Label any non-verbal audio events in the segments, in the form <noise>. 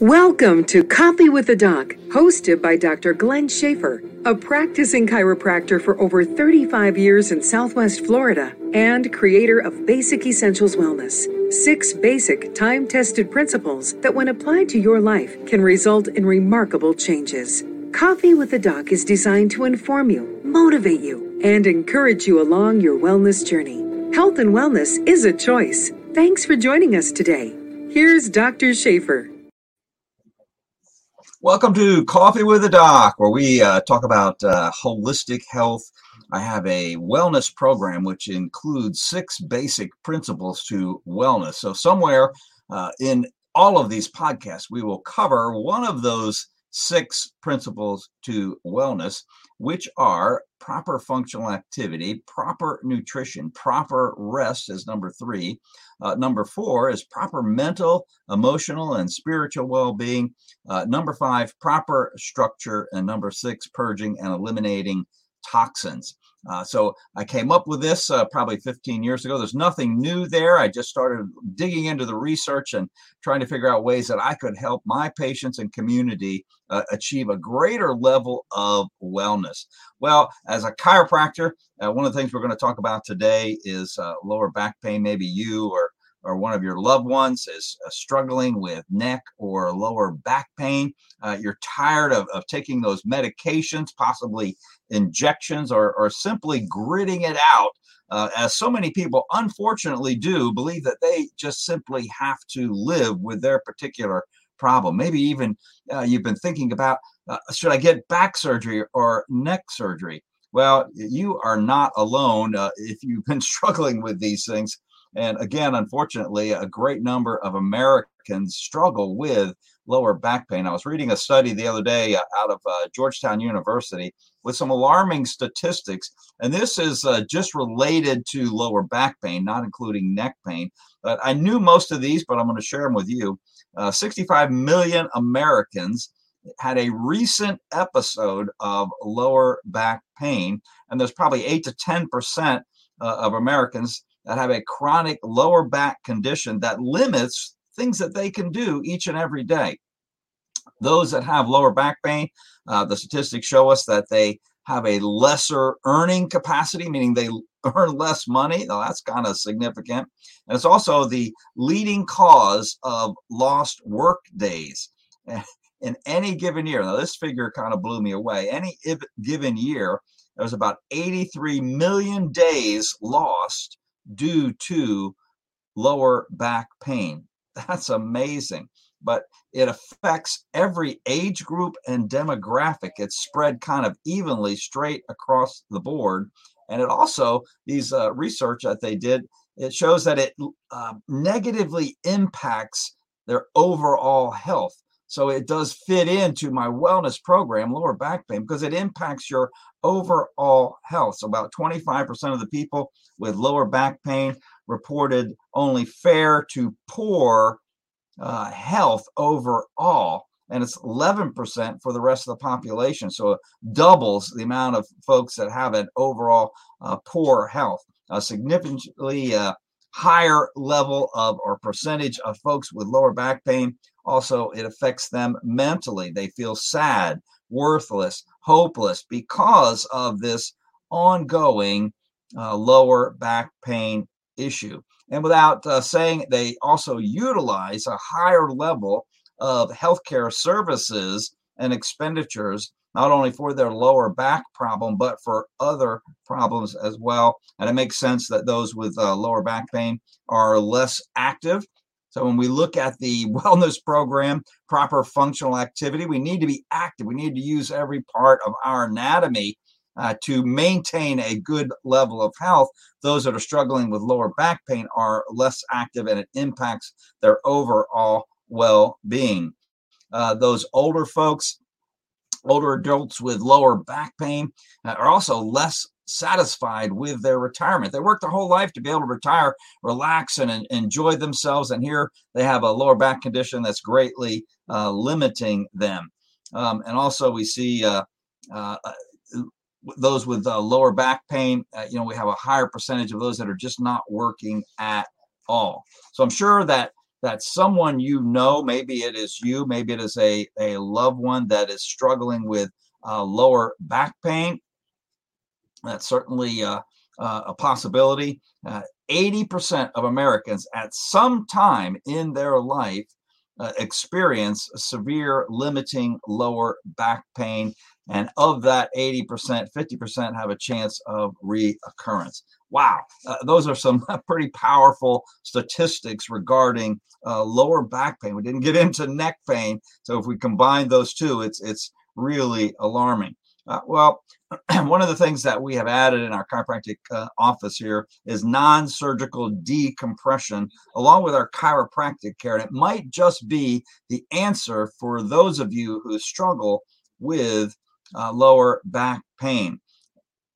Welcome to Coffee with the Doc, hosted by Dr. Glen Schaffer, a practicing chiropractor for over 35 years in Southwest Florida and creator of Basic Essentials Wellness. Six basic, time tested principles that, when applied to your life, can result in remarkable changes. Coffee with the Doc is designed to inform you, motivate you, and encourage you along your wellness journey. Health and wellness is a choice. Thanks for joining us today. Here's Dr. Schaffer. Welcome to Coffee with the Doc, where we uh, talk about uh, holistic health. I have a wellness program which includes six basic principles to wellness. So, somewhere uh, in all of these podcasts, we will cover one of those six principles to wellness, which are proper functional activity, proper nutrition, proper rest is number three. Uh, number four is proper mental, emotional, and spiritual well being. Uh, number five, proper structure. And number six, purging and eliminating toxins. Uh, so I came up with this uh, probably 15 years ago. There's nothing new there. I just started digging into the research and trying to figure out ways that I could help my patients and community uh, achieve a greater level of wellness. Well, as a chiropractor, uh, one of the things we're going to talk about today is uh, lower back pain. Maybe you or or one of your loved ones is uh, struggling with neck or lower back pain, uh, you're tired of, of taking those medications, possibly injections, or, or simply gritting it out, uh, as so many people unfortunately do, believe that they just simply have to live with their particular problem. Maybe even uh, you've been thinking about uh, should I get back surgery or neck surgery? Well, you are not alone uh, if you've been <laughs> struggling with these things. And again, unfortunately, a great number of Americans struggle with lower back pain. I was reading a study the other day uh, out of uh, Georgetown University with some alarming statistics. And this is uh, just related to lower back pain, not including neck pain. But I knew most of these, but I'm going to share them with you. Uh, 65 million Americans had a recent episode of lower back pain. And there's probably 8 to 10% uh, of Americans that have a chronic lower back condition that limits things that they can do each and every day. Those that have lower back pain, uh, the statistics show us that they have a lesser earning capacity, meaning they <laughs> earn less money. Now, that's kind of significant. And it's also the leading cause of lost work days <laughs> in any given year. Now, this figure kind of blew me away. Any given year, there's about 83 million days lost due to lower back pain. <laughs> That's amazing. But it affects every age group and demographic. It's spread kind of evenly straight across the board. And it also, these uh, research that they did, it shows that it uh, negatively impacts their overall health. So it does fit into my wellness program, lower back pain, because it impacts your overall health. So about 25% of the people with lower back pain reported only fair to poor uh, health overall. And it's 11% for the rest of the population. So it doubles the amount of folks that have an overall uh, poor health. A significantly uh, higher level of or percentage of folks with lower back pain also it affects them mentally they feel sad worthless hopeless because of this ongoing uh, lower back pain issue and without uh, saying they also utilize a higher level of healthcare services and expenditures not only for their lower back problem, but for other problems as well. And it makes sense that those with uh, lower back pain are less active. So when we look at the <laughs> wellness program, proper functional activity, we need to be active. We need to use every part of our anatomy uh, to maintain a good level of health. Those that are struggling with lower back pain are less active and it impacts their overall well being. Uh, those older folks, older adults with lower back pain uh, are also less satisfied with their retirement. They work their whole life to be able to retire, relax, and, and enjoy themselves. And here they have a lower back condition that's greatly uh, limiting them. Um, and also, we see uh, uh, uh those with uh, lower back pain. Uh, you know, we have a higher percentage of those that are just not working at all. So I'm sure that that someone you know, maybe it is you, maybe it is a, a loved one that is struggling with lower back pain. That's certainly uh, uh, a possibility. 80% uh, of Americans at some time in their life uh, experience severe limiting lower back pain. And of that 80%, 50% have a chance of reoccurrence. Wow, uh, those are some <laughs> pretty powerful statistics regarding uh, lower back pain. We didn't get into neck pain, so if we combine those two, it's it's really alarming. Uh, well, <clears throat> one of the things that we have added in our chiropractic uh, office here is non surgical decompression, along with our chiropractic care. And it might just be the answer for those of you who struggle with uh, lower back pain.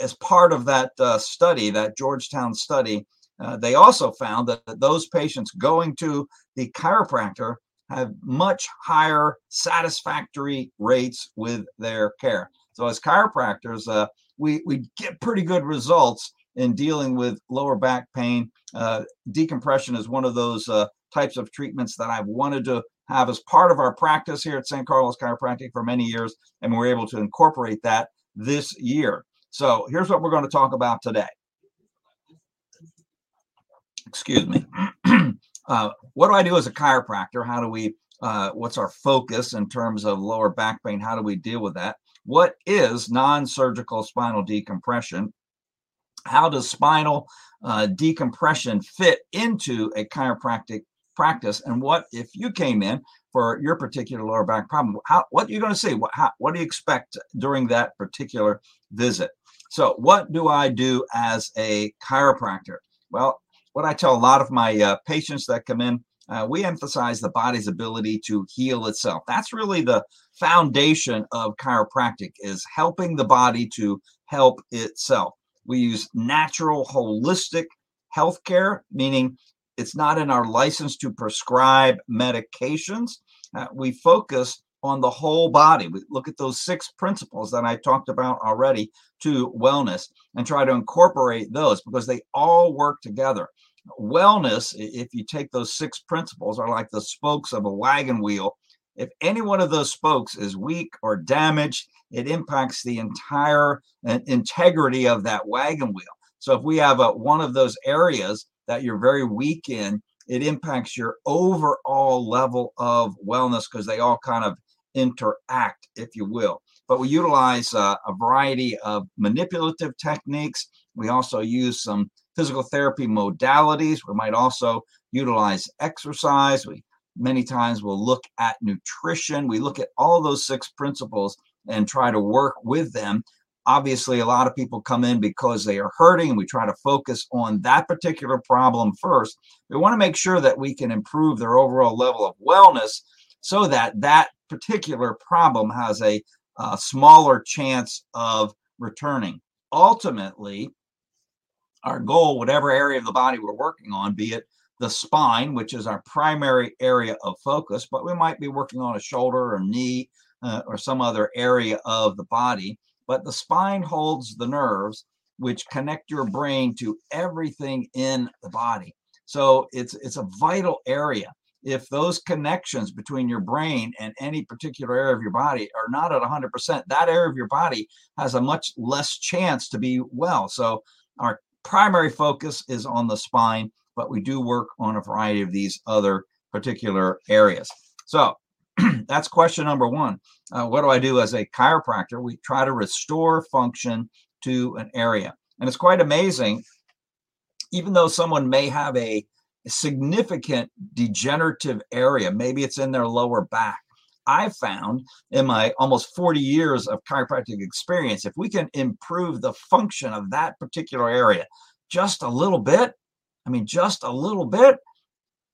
As part of that uh, study, that Georgetown study, uh, they also found that those patients going to the chiropractor have much higher satisfactory rates with their care. So as chiropractors, uh, we we get pretty good results in dealing with lower back pain. Uh, decompression is one of those uh, types of treatments that I've wanted to have as part of our practice here at San Carlos Chiropractic for many years, and we're able to incorporate that this year. So here's what we're going to talk about today. Excuse me. <clears throat> uh, what do I do as a chiropractor? How do we? Uh, what's our focus in terms of lower back pain? How do we deal with that? What is non surgical spinal decompression? How does spinal uh, decompression fit into a chiropractic practice? And what if you came in for your particular lower back problem? How, what are you going to see? What, how, what do you expect during that particular visit? So, what do I do as a chiropractor? Well, what I tell a lot of my uh, patients that come in uh, we emphasize the body's ability to heal itself. That's really the foundation of chiropractic is helping the body to help itself. We use natural holistic healthcare, meaning it's not in our license to prescribe medications. Uh, we focus on the whole body. We look at those six principles that I talked about already to wellness and try to incorporate those because they all work together wellness, if you take those six principles, are like the spokes of a wagon wheel. If any one of those spokes is weak or damaged, it impacts the entire uh, integrity of that wagon wheel. So if we have a, one of those areas that you're very weak in, it impacts your overall level of wellness because they all kind of interact, if you will. But we utilize uh, a variety of manipulative techniques. We also use some physical therapy modalities. We might also utilize exercise. We many times will look at nutrition. We look at all those six principles and try to work with them. Obviously, a lot of people come in because they are hurting, and we try to focus on that particular problem first. We want to make sure that we can improve their overall level of wellness so that that particular problem has a, a smaller chance of returning. Ultimately, our goal, whatever area of the body we're working on, be it the spine, which is our primary area of focus, but we might be working on a shoulder or knee uh, or some other area of the body. But the spine holds the nerves which connect your brain to everything in the body. So it's it's a vital area. If those connections between your brain and any particular area of your body are not at 100%, that area of your body has a much less chance to be well. So our primary focus is on the spine, but we do work on a variety of these other particular areas. So <clears throat> that's question number one. Uh, what do I do as a chiropractor? We try to restore function to an area. And it's quite amazing, even though someone may have a significant degenerative area, maybe it's in their lower back, I've found in my almost 40 years of chiropractic experience, if we can improve the function of that particular area just a little bit, I mean, just a little bit,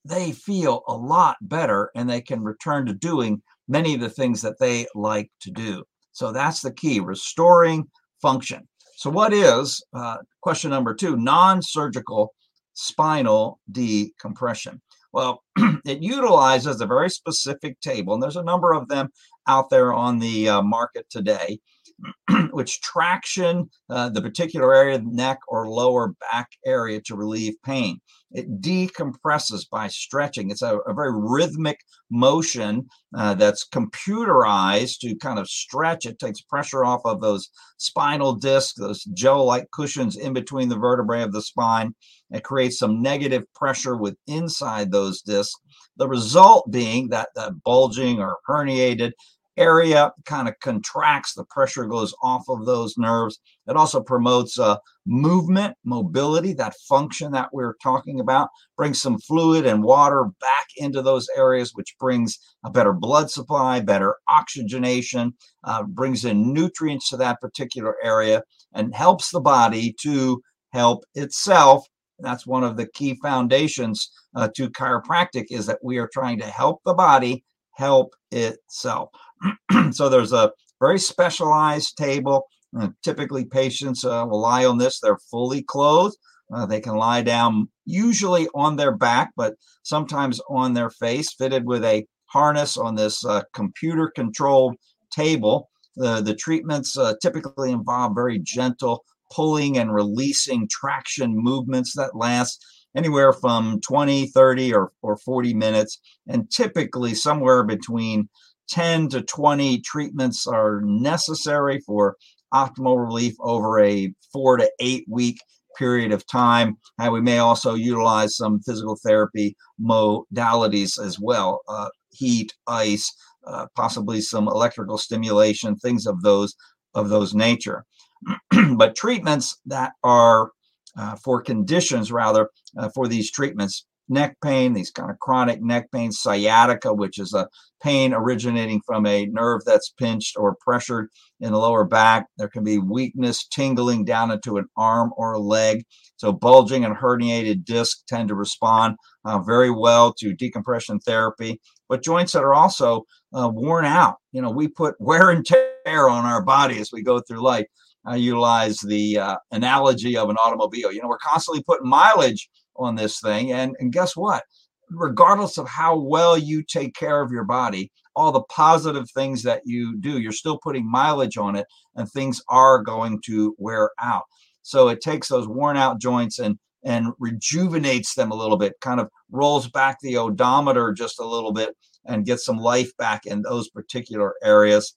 they feel a lot better and they can return to doing many of the things that they like to do. So that's the key restoring function. So, what is uh, question number two non surgical spinal decompression? Well, <clears throat> it utilizes a very specific table, and there's a number of them out there on the uh, market today, <clears throat> which traction uh, the particular area of the neck or lower back area to relieve pain. It decompresses by stretching. It's a, a very rhythmic motion uh, that's computerized to kind of stretch. It takes pressure off of those spinal discs, those gel like cushions in between the vertebrae of the spine. It creates some negative pressure with inside those discs. The result being that that bulging or herniated area kind of contracts, the pressure goes off of those nerves. It also promotes uh, movement, mobility, that function that we're talking about, brings some fluid and water back into those areas, which brings a better blood supply, better oxygenation, uh, brings in nutrients to that particular area, and helps the body to help itself. That's one of the key foundations uh, to chiropractic is that we are trying to help the body help itself. <clears throat> so there's a very specialized table. Uh, typically, patients uh, will lie on this. They're fully clothed. Uh, they can lie down, usually on their back, but sometimes on their face, fitted with a harness on this uh, computer controlled table. The, the treatments uh, typically involve very gentle pulling and releasing traction movements that last anywhere from 20, 30, or, or 40 minutes, and typically somewhere between 10 to 20 treatments are necessary for optimal relief over a four to eight week period of time. And we may also utilize some physical therapy modalities as well uh, heat, ice, uh, possibly some electrical stimulation, things of those of those nature. <clears throat> but treatments that are uh, for conditions rather uh, for these treatments neck pain, these kind of chronic neck pain, sciatica, which is a pain originating from a nerve that's pinched or pressured in the lower back. There can be weakness, tingling down into an arm or a leg. So, bulging and herniated discs tend to respond uh, very well to decompression therapy. But joints that are also uh, worn out, you know, we put <laughs> wear and tear on our body as we go through life. I utilize the uh, analogy of an automobile. You know, we're constantly putting mileage on this thing. And, and guess what? Regardless of how well you take care of your body, all the positive things that you do, you're still putting mileage on it, and things are going to wear out. So it takes those worn out joints and and rejuvenates them a little bit, kind of rolls back the odometer just a little bit and gets some life back in those particular areas.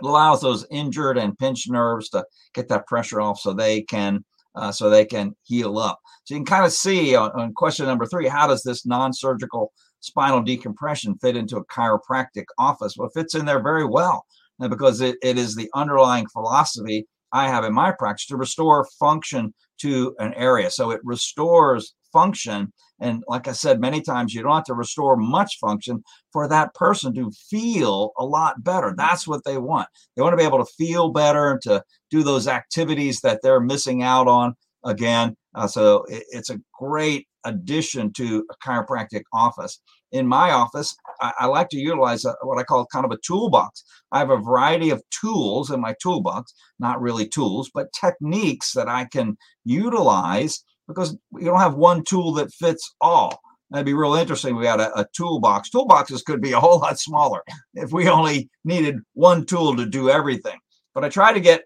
It allows those injured and pinched nerves to get that pressure off so they can uh, so they can heal up. So you can kind of see on, on question number three, how does this non-surgical spinal decompression fit into a chiropractic office? Well, it fits in there very well because it, it is the underlying philosophy I have in my practice to restore function to an area. So it restores function. And like I said many times, you don't have to restore much function for that person to feel a lot better. That's what they want. They want to be able to feel better, and to do those activities that they're missing out on again. Uh, so it, it's a great addition to a chiropractic office. In my office, I, I like to utilize a, what I call kind of a toolbox. I have a variety of tools in my toolbox, not really tools, but techniques that I can utilize because you don't have one tool that fits all. That'd be real interesting. We got a, a, toolbox. Toolboxes could be a whole lot smaller if we only needed one tool to do everything. But I try to get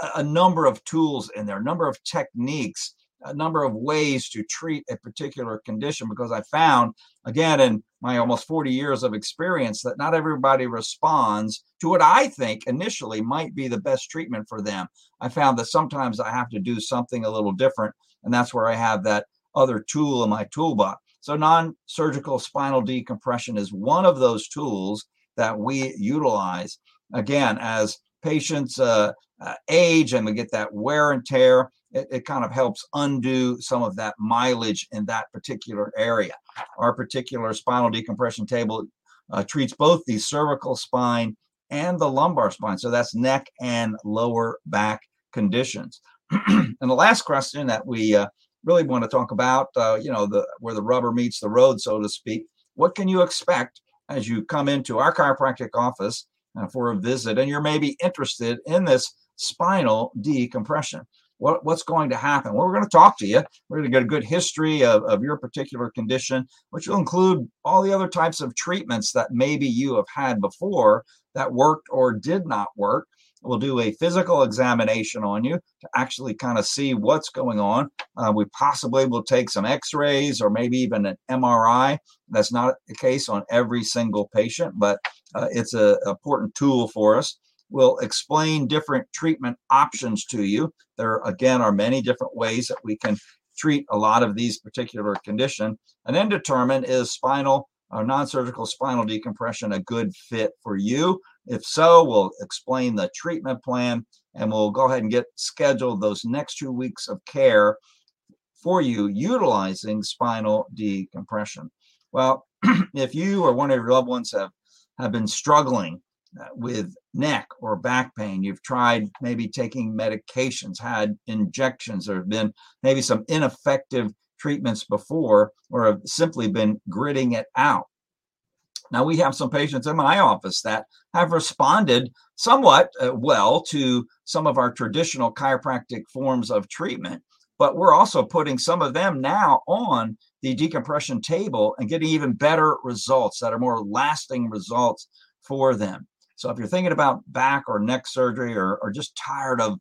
a, a number of tools in there, a number of techniques, a number of ways to treat a particular condition because I found, again, in my almost 40 years of experience, that not everybody responds to what I think initially might be the best treatment for them. I found that sometimes I have to do something a little different and that's where I have that other tool in my toolbox. So, non surgical spinal decompression is one of those tools that we utilize. Again, as patients uh, uh, age and we get that wear and tear, it, it, kind of helps undo some of that mileage in that particular area. Our particular spinal decompression table uh, treats both the cervical spine and the lumbar spine. So that's neck and lower back conditions. <clears throat> and the last question that we uh, really want to talk about, uh, you know, the where the rubber meets the road, so to speak. What can you expect as you come into our chiropractic office uh, for a visit, and you're maybe interested in this spinal decompression? what, what's going to happen. Well, we're going to talk to you. We're going to get a good history of, of your particular condition, which will include all the other types of treatments that maybe you have had before that worked or did not work. We'll do a physical examination on you to actually kind of see what's going on. Uh, we possibly will take some x rays or maybe even an MRI. That's not the case on every single patient, but uh, it's an important tool for us. We'll explain different treatment options to you. There, again, are many different ways that we can treat a lot of these particular condition and then determine is spinal or non-surgical spinal decompression a good fit for you if so, we'll explain the treatment plan and we'll go ahead and get scheduled those next two weeks of care for you utilizing spinal decompression. Well, <clears throat> if you or one of your loved ones have, have been struggling uh, with neck or back pain, you've tried maybe taking medications, had injections, there have been maybe some ineffective treatments before, or have simply been gritting it out now, we have some patients in my office that have responded somewhat uh, well to some of our traditional chiropractic forms of treatment, but we're also putting some of them now on the decompression table and getting even better results that are more lasting results for them. So, if you're thinking about back or neck surgery or, or just tired of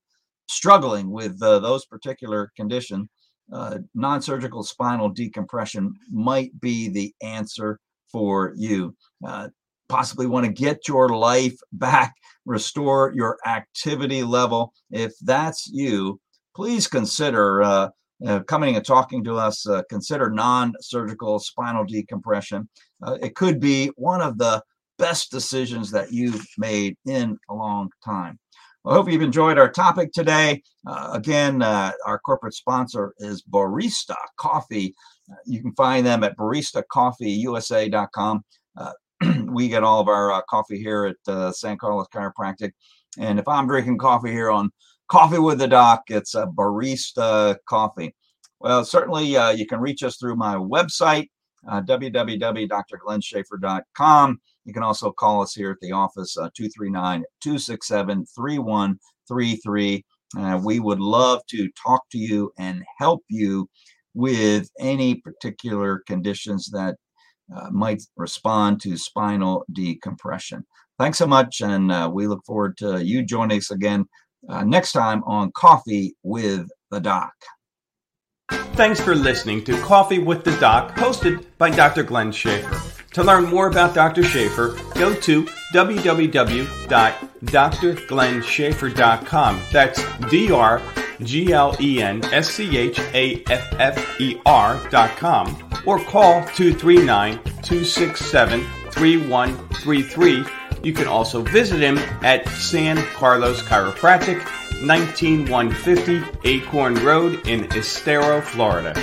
struggling with uh, those particular conditions, uh, non surgical spinal decompression might be the answer for you. Uh, possibly want to get your life <laughs> back, restore your activity level. If that's you, please consider uh, uh, coming and talking to us. Uh, consider non surgical spinal decompression. Uh, it could be one of the best decisions that you've made in a long time. I hope you've enjoyed our topic today. Uh, again, uh, our corporate sponsor is Barista Coffee. Uh, you can find them at baristacoffeeusa.com. Uh, <clears throat> we get all of our uh, coffee here at uh, San Carlos Chiropractic. And if I'm drinking coffee here on Coffee with the Doc, it's a barista coffee. Well, certainly you can reach us through my website, uh, www.drglenschaffer.com. You can also call us here at the office, 239 267 3133. We would love to talk to you and help you with any particular conditions that uh, might respond to spinal decompression. Thanks so much, and uh, we look forward to you joining us again uh, next time on Coffee with the Doc. Thanks for listening to Coffee with the Doc, hosted by Dr. Glen Schaffer. To learn more about Dr. Schaffer, go to www.drglenschaffer.com. That's D R G L E N S C H A F F E R dot com or call 239 267 3133. You can also visit him at San Carlos Chiropractic, 19150 Acorn Road in Estero, Florida.